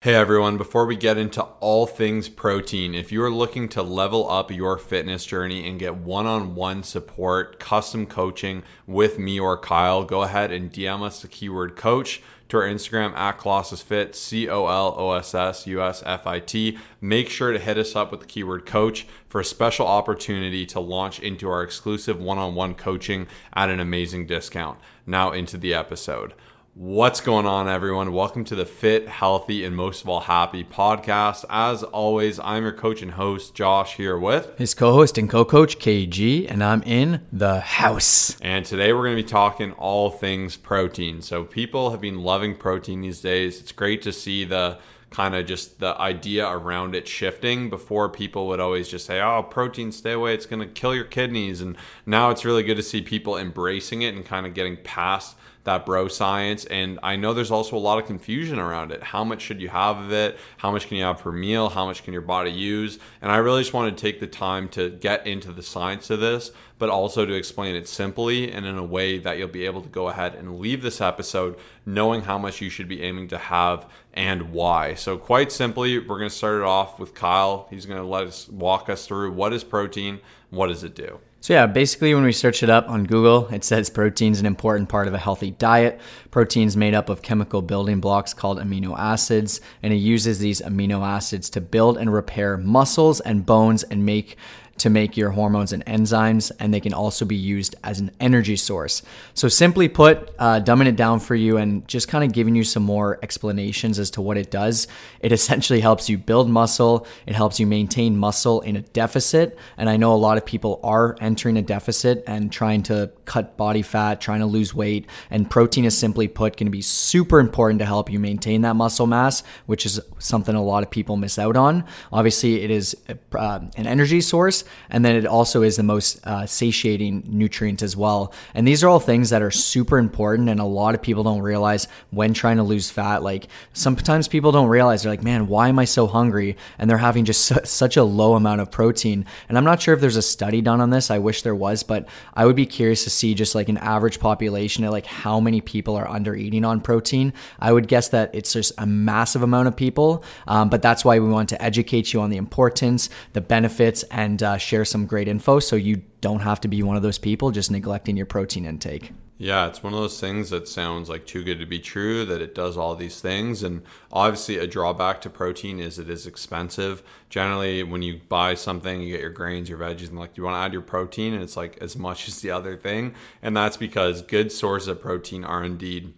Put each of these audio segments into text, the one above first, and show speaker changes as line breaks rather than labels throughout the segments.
Hey everyone, before we get into all things protein, if you are looking to level up your fitness journey and get one on one support, custom coaching with me or Kyle, go ahead and DM us the keyword coach to our Instagram at Colossus Fit, C O L O S S U S F I T. Make sure to hit us up with the keyword coach for a special opportunity to launch into our exclusive one on one coaching at an amazing discount. Now, into the episode. What's going on, everyone? Welcome to the Fit, Healthy, and most of all, Happy podcast. As always, I'm your coach and host, Josh, here with
his co host and co coach, KG, and I'm in the house.
And today we're going to be talking all things protein. So, people have been loving protein these days. It's great to see the kind of just the idea around it shifting. Before, people would always just say, oh, protein, stay away, it's going to kill your kidneys. And now it's really good to see people embracing it and kind of getting past that bro science. And I know there's also a lot of confusion around it. How much should you have of it? How much can you have per meal? How much can your body use? And I really just want to take the time to get into the science of this, but also to explain it simply and in a way that you'll be able to go ahead and leave this episode knowing how much you should be aiming to have and why. So, quite simply, we're going to start it off with Kyle. He's going to let us walk us through what is protein, what does it do?
So, yeah, basically, when we search it up on Google, it says protein is an important part of a healthy diet. Protein is made up of chemical building blocks called amino acids, and it uses these amino acids to build and repair muscles and bones and make to make your hormones and enzymes, and they can also be used as an energy source. So, simply put, uh, dumbing it down for you and just kind of giving you some more explanations as to what it does. It essentially helps you build muscle, it helps you maintain muscle in a deficit. And I know a lot of people are entering a deficit and trying to cut body fat, trying to lose weight. And protein is simply put going to be super important to help you maintain that muscle mass, which is something a lot of people miss out on. Obviously, it is uh, an energy source and then it also is the most uh, satiating nutrient as well. And these are all things that are super important, and a lot of people don't realize when trying to lose fat. Like sometimes people don't realize they're like, man, why am I so hungry? And they're having just su- such a low amount of protein. And I'm not sure if there's a study done on this. I wish there was, but I would be curious to see just like an average population at like how many people are under eating on protein. I would guess that it's just a massive amount of people, um, but that's why we want to educate you on the importance, the benefits, and uh, share some great info so you don't have to be one of those people just neglecting your protein intake.
Yeah, it's one of those things that sounds like too good to be true that it does all these things. And obviously, a drawback to protein is it is expensive. Generally, when you buy something, you get your grains, your veggies, and like, you want to add your protein? And it's like as much as the other thing. And that's because good sources of protein are indeed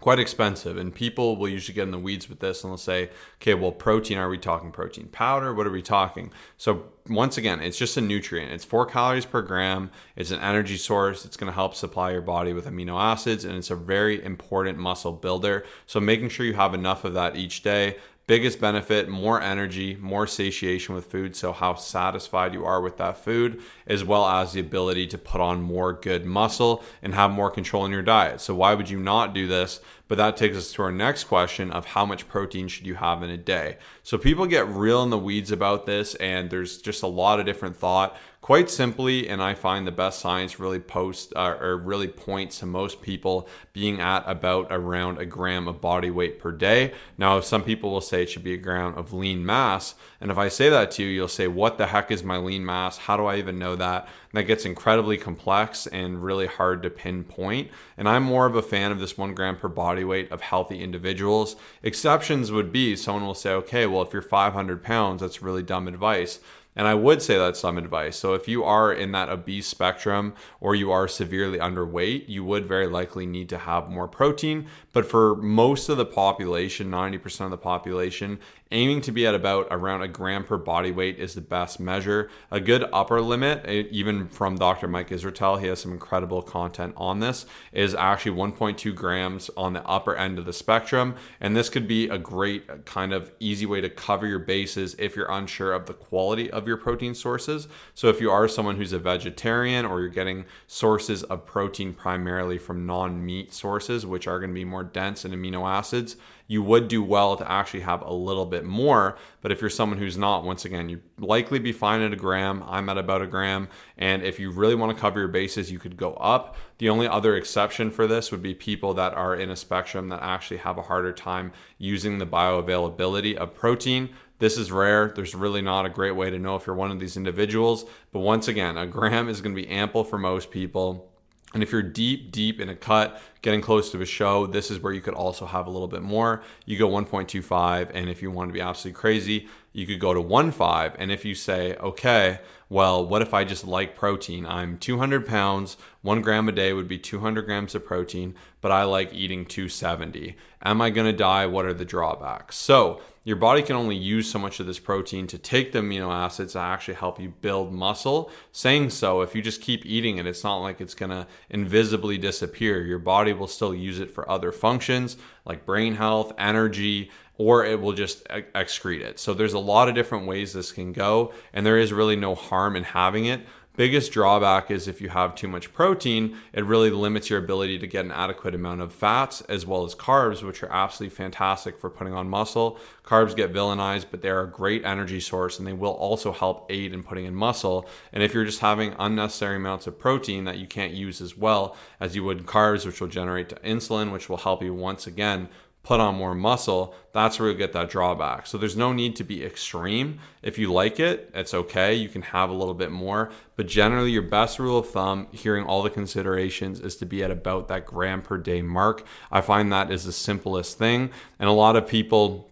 quite expensive and people will usually get in the weeds with this and they'll say okay well protein are we talking protein powder? What are we talking? So once again it's just a nutrient. It's four calories per gram. It's an energy source. It's going to help supply your body with amino acids and it's a very important muscle builder. So making sure you have enough of that each day biggest benefit more energy more satiation with food. So how satisfied you are with that food as well as the ability to put on more good muscle and have more control in your diet. So why would you not do this? But that takes us to our next question of how much protein should you have in a day? So people get real in the weeds about this and there's just a lot of different thought quite simply and i find the best science really post uh, or really points to most people being at about around a gram of body weight per day. Now some people will say it should be a gram of lean mass and if i say that to you you'll say what the heck is my lean mass? How do i even know that? And that gets incredibly complex and really hard to pinpoint and i'm more of a fan of this one gram per body weight of healthy individuals. Exceptions would be someone will say okay well if you're 500 pounds that's really dumb advice and I would say that's some advice. So if you are in that obese spectrum or you are severely underweight, you would very likely need to have more protein. But for most of the population, 90% of the population, aiming to be at about around a gram per body weight is the best measure. A good upper limit, eh, even from Dr. Mike Israetel, he has some incredible content on this, is actually 1.2 grams on the upper end of the spectrum. And this could be a great kind of easy way to cover your bases if you're unsure of the quality of your protein sources. So if you are someone who's a vegetarian or you're getting sources of protein primarily from non meat sources, which are going to be more dense in amino acids, you would do well to actually have a little bit more. But if you're someone who's not, once again, you likely be fine at a gram. I'm at about a gram. And if you really want to cover your bases, you could go up. The only other exception for this would be people that are in a spectrum that actually have a harder time using the bioavailability of protein. This is rare. There's really not a great way to know if you're one of these individuals. But once again, a gram is going to be ample for most people. And if you're deep, deep in a cut, getting close to a show, this is where you could also have a little bit more. You go 1.25, and if you want to be absolutely crazy, you could go to 1.5. And if you say, okay, well, what if I just like protein? I'm 200 pounds, one gram a day would be 200 grams of protein, but I like eating 270. Am I going to die? What are the drawbacks? So, your body can only use so much of this protein to take the amino acids to actually help you build muscle. Saying so, if you just keep eating it, it's not like it's to invisibly disappear. Your body will still use it for other functions like brain health, energy, or it will just excrete it. So there's a lot of different ways this can go, and there is really no harm in having it. Biggest drawback is if you have too much protein, it really limits your ability to get an adequate amount of fats as well as carbs, which are absolutely fantastic for putting on muscle. Carbs get villainized, but they're a great energy source and they will also help aid in putting in muscle. And if you're just having unnecessary amounts of protein that you can't use as well as you would carbs, which will generate insulin, which will help you once again put on more muscle, that's where you'll get that drawback. So there's no need to be extreme. If you like it, it's okay. You can have a little bit more. But generally, your best rule of thumb, hearing all the considerations, is to be at about that gram per day mark. I find that is the simplest thing. And a lot of people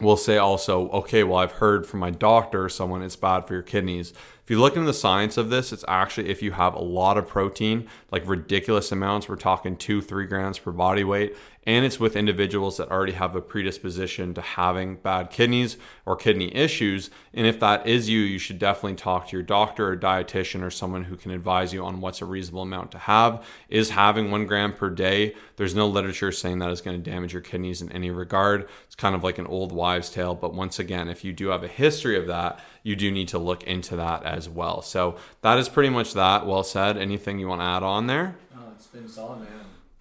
will say also, okay, well, I've heard from my doctor or someone it's bad for your kidneys. If you look into the science of this, it's actually if you have a lot of protein, like ridiculous amounts, we're talking two, three grams per body weight, and it's with individuals that already have a predisposition to having bad kidneys or kidney issues. And if that is you, you should definitely talk to your doctor or dietitian or someone who can advise you on what's a reasonable amount to have. Is having one gram per day, there's no literature saying that is going to damage your kidneys in any regard. It's kind of like an old wives' tale. But once again, if you do have a history of that, you do need to look into that as well. So that is pretty much that. Well said. Anything you want to add on there?
Oh, it's been solid, man.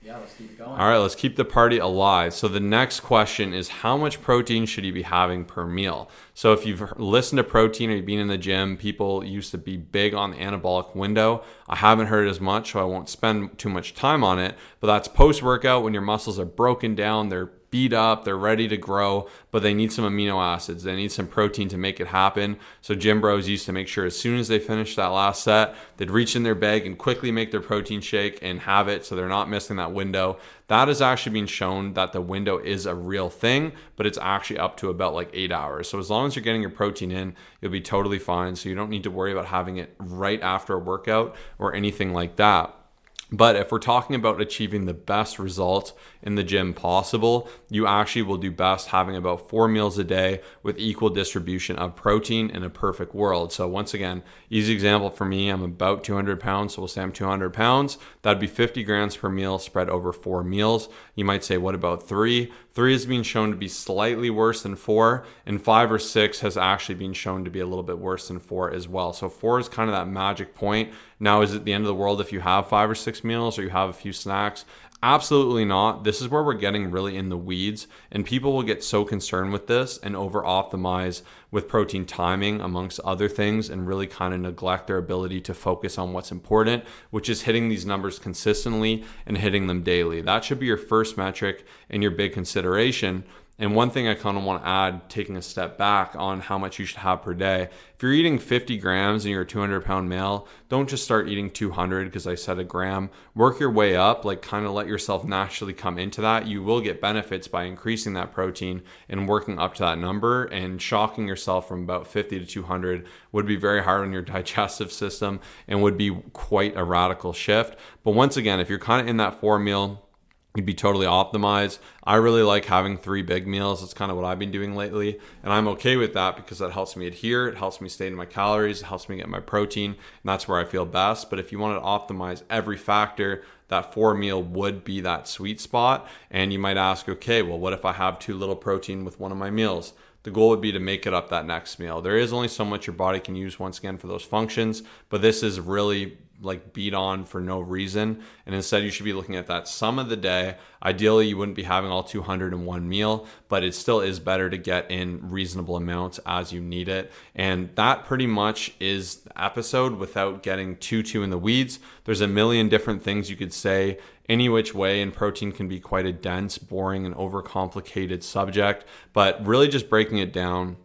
Yeah, let's keep going.
All right, let's keep the party alive. So the next question is how much protein should you be having per meal? So if you've listened to protein or you've been in the gym, people used to be big on the anabolic window. I haven't heard it as much, so I won't spend too much time on it. But that's post workout when your muscles are broken down, they're beat up, they're ready to grow, but they need some amino acids. They need some protein to make it happen. So gym bros used to make sure as soon as they finished that last set, they'd reach in their bag and quickly make their protein shake and have it so they're not missing that window. That has actually been shown that the window is a real thing, but it's actually up to about like eight hours. So as long as you're getting your protein in, you'll be totally fine. So you don't need to worry about having it right after a workout or anything like that. But if we're talking about achieving the best results in the gym possible, you actually will do best having about four meals a day with equal distribution of protein in a perfect world. So, once again, easy example for me I'm about 200 pounds, so we'll say I'm 200 pounds. That'd be 50 grams per meal spread over four meals. You might say, what about three? Three has been shown to be slightly worse than four, and five or six has actually been shown to be a little bit worse than four as well. So, four is kind of that magic point. Now, is it the end of the world if you have five or six meals or you have a few snacks? Absolutely not. This is where we're getting really in the weeds, and people will get so concerned with this and over optimize with protein timing, amongst other things, and really kind of neglect their ability to focus on what's important, which is hitting these numbers consistently and hitting them daily. That should be your first metric and your big consideration. And one thing I kind of want to add, taking a step back on how much you should have per day. If you're eating 50 grams and you're a 200 pound male, don't just start eating 200 because I said a gram. Work your way up, like kind of let yourself naturally come into that. You will get benefits by increasing that protein and working up to that number. And shocking yourself from about 50 to 200 would be very hard on your digestive system and would be quite a radical shift. But once again, if you're kind of in that four meal, you'd be totally optimized. I really like having three big meals. That's kind of what I've been doing lately. And I'm okay with that because that helps me adhere. It helps me stay in my calories. It helps me get my protein. And that's where I feel best. But if you want to optimize every factor, that four meal would be that sweet spot. And you might ask, okay, well, what if I have too little protein with one of my meals? The goal would be to make it up that next meal. There is only so much your body can use once again for those functions, but this is really like beat on for no reason. And instead, you should be looking at that sum of the day. Ideally, you wouldn't be having all 200 in one meal, but it still is better to get in reasonable amounts as you need it. And that pretty much is the episode without getting too too in the weeds. There's a million different things you could say any which way, and protein can be quite a dense, boring, and overcomplicated subject. But really, just breaking it down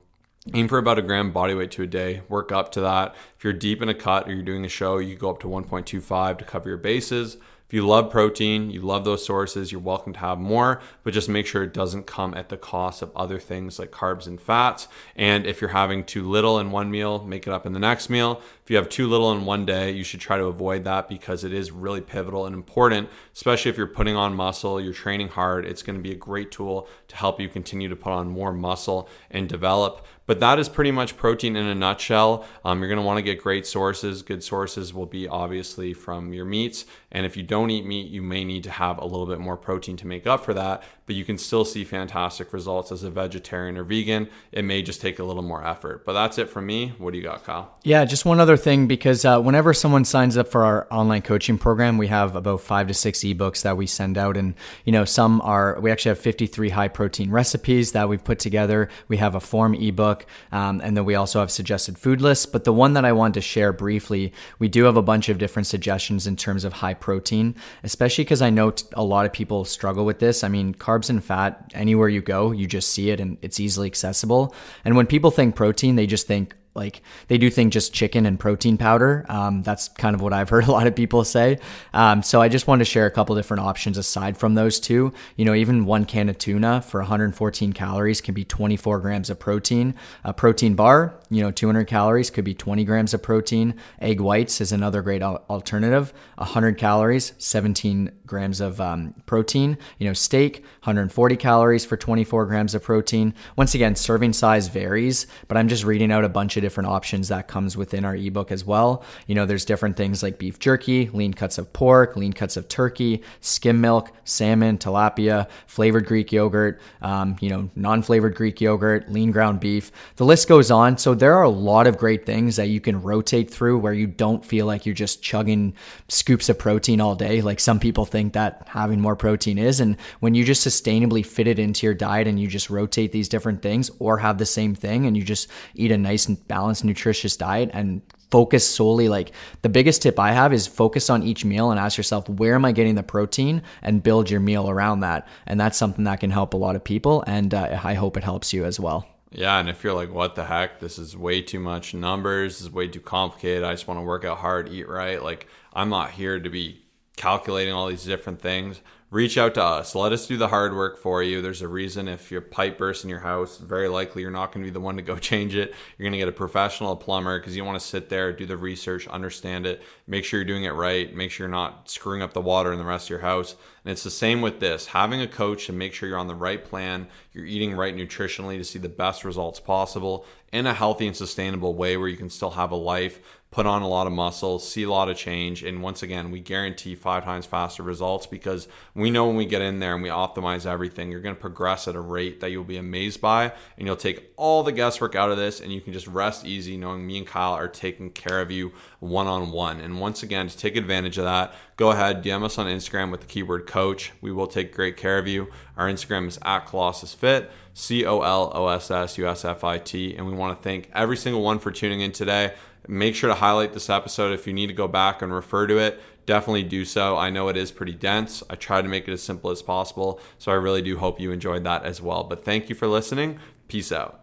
aim for about a gram body weight to a day work up to that if you're deep in a cut or you're doing a show you go up to 1.25 to cover your bases if you love protein, you love those sources, you're welcome to have more, but just make sure it doesn't come at the cost of other things like carbs and fats. And if you're having too little in one meal, make it up in the next meal. If you have too little in one day, you should try to avoid that because it is really pivotal and important, especially if you're putting on muscle, you're training hard. It's going to be a great tool to help you continue to put on more muscle and develop. But that is pretty much protein in a nutshell. Um, you're going to want to get great sources. Good sources will be obviously from your meats. And if you don't eat meat, you may need to have a little bit more protein to make up for that. But you can still see fantastic results as a vegetarian or vegan. It may just take a little more effort. But that's it from me. What do you got, Kyle?
Yeah, just one other thing because uh, whenever someone signs up for our online coaching program, we have about five to six ebooks that we send out. And, you know, some are, we actually have 53 high protein recipes that we've put together. We have a form ebook. Um, and then we also have suggested food lists. But the one that I wanted to share briefly, we do have a bunch of different suggestions in terms of high protein, especially because I know a lot of people struggle with this. I mean, carbs and fat, anywhere you go, you just see it and it's easily accessible. And when people think protein, they just think, like they do think just chicken and protein powder. Um, that's kind of what I've heard a lot of people say. Um, so I just wanted to share a couple different options aside from those two. You know, even one can of tuna for 114 calories can be 24 grams of protein. A protein bar, you know, 200 calories could be 20 grams of protein. Egg whites is another great alternative. 100 calories, 17 grams of um, protein. You know, steak, 140 calories for 24 grams of protein. Once again, serving size varies, but I'm just reading out a bunch of different options that comes within our ebook as well. You know, there's different things like beef jerky, lean cuts of pork, lean cuts of turkey, skim milk, salmon, tilapia, flavored Greek yogurt, um, you know, non-flavored Greek yogurt, lean ground beef. The list goes on. So there are a lot of great things that you can rotate through where you don't feel like you're just chugging scoops of protein all day, like some people think that having more protein is. And when you just sustainably fit it into your diet and you just rotate these different things or have the same thing and you just eat a nice balanced, nutritious diet and focus solely like the biggest tip I have is focus on each meal and ask yourself where am I getting the protein and build your meal around that and that's something that can help a lot of people and uh, I hope it helps you as well.
Yeah, and if you're like, what the heck, this is way too much numbers, this is way too complicated. I just want to work out hard, eat right. Like, I'm not here to be calculating all these different things reach out to us. Let us do the hard work for you. There's a reason if your pipe bursts in your house, very likely you're not going to be the one to go change it. You're going to get a professional plumber because you want to sit there, do the research, understand it, make sure you're doing it right, make sure you're not screwing up the water in the rest of your house. And it's the same with this having a coach to make sure you're on the right plan, you're eating right nutritionally to see the best results possible in a healthy and sustainable way where you can still have a life put on a lot of muscle, see a lot of change. And once again, we guarantee five times faster results because we know when we get in there and we optimize everything, you're going to progress at a rate that you'll be amazed by. And you'll take all the guesswork out of this and you can just rest easy knowing me and Kyle are taking care of you one on one. And once again, to take advantage of that, go ahead, DM us on Instagram with the keyword coach. We will take great care of you. Our Instagram is at Colossus Fit, C O L O S S U S F I T. And we want to thank every single one for tuning in today. Make sure to highlight this episode. If you need to go back and refer to it, definitely do so. I know it is pretty dense. I try to make it as simple as possible. So I really do hope you enjoyed that as well. But thank you for listening. Peace out.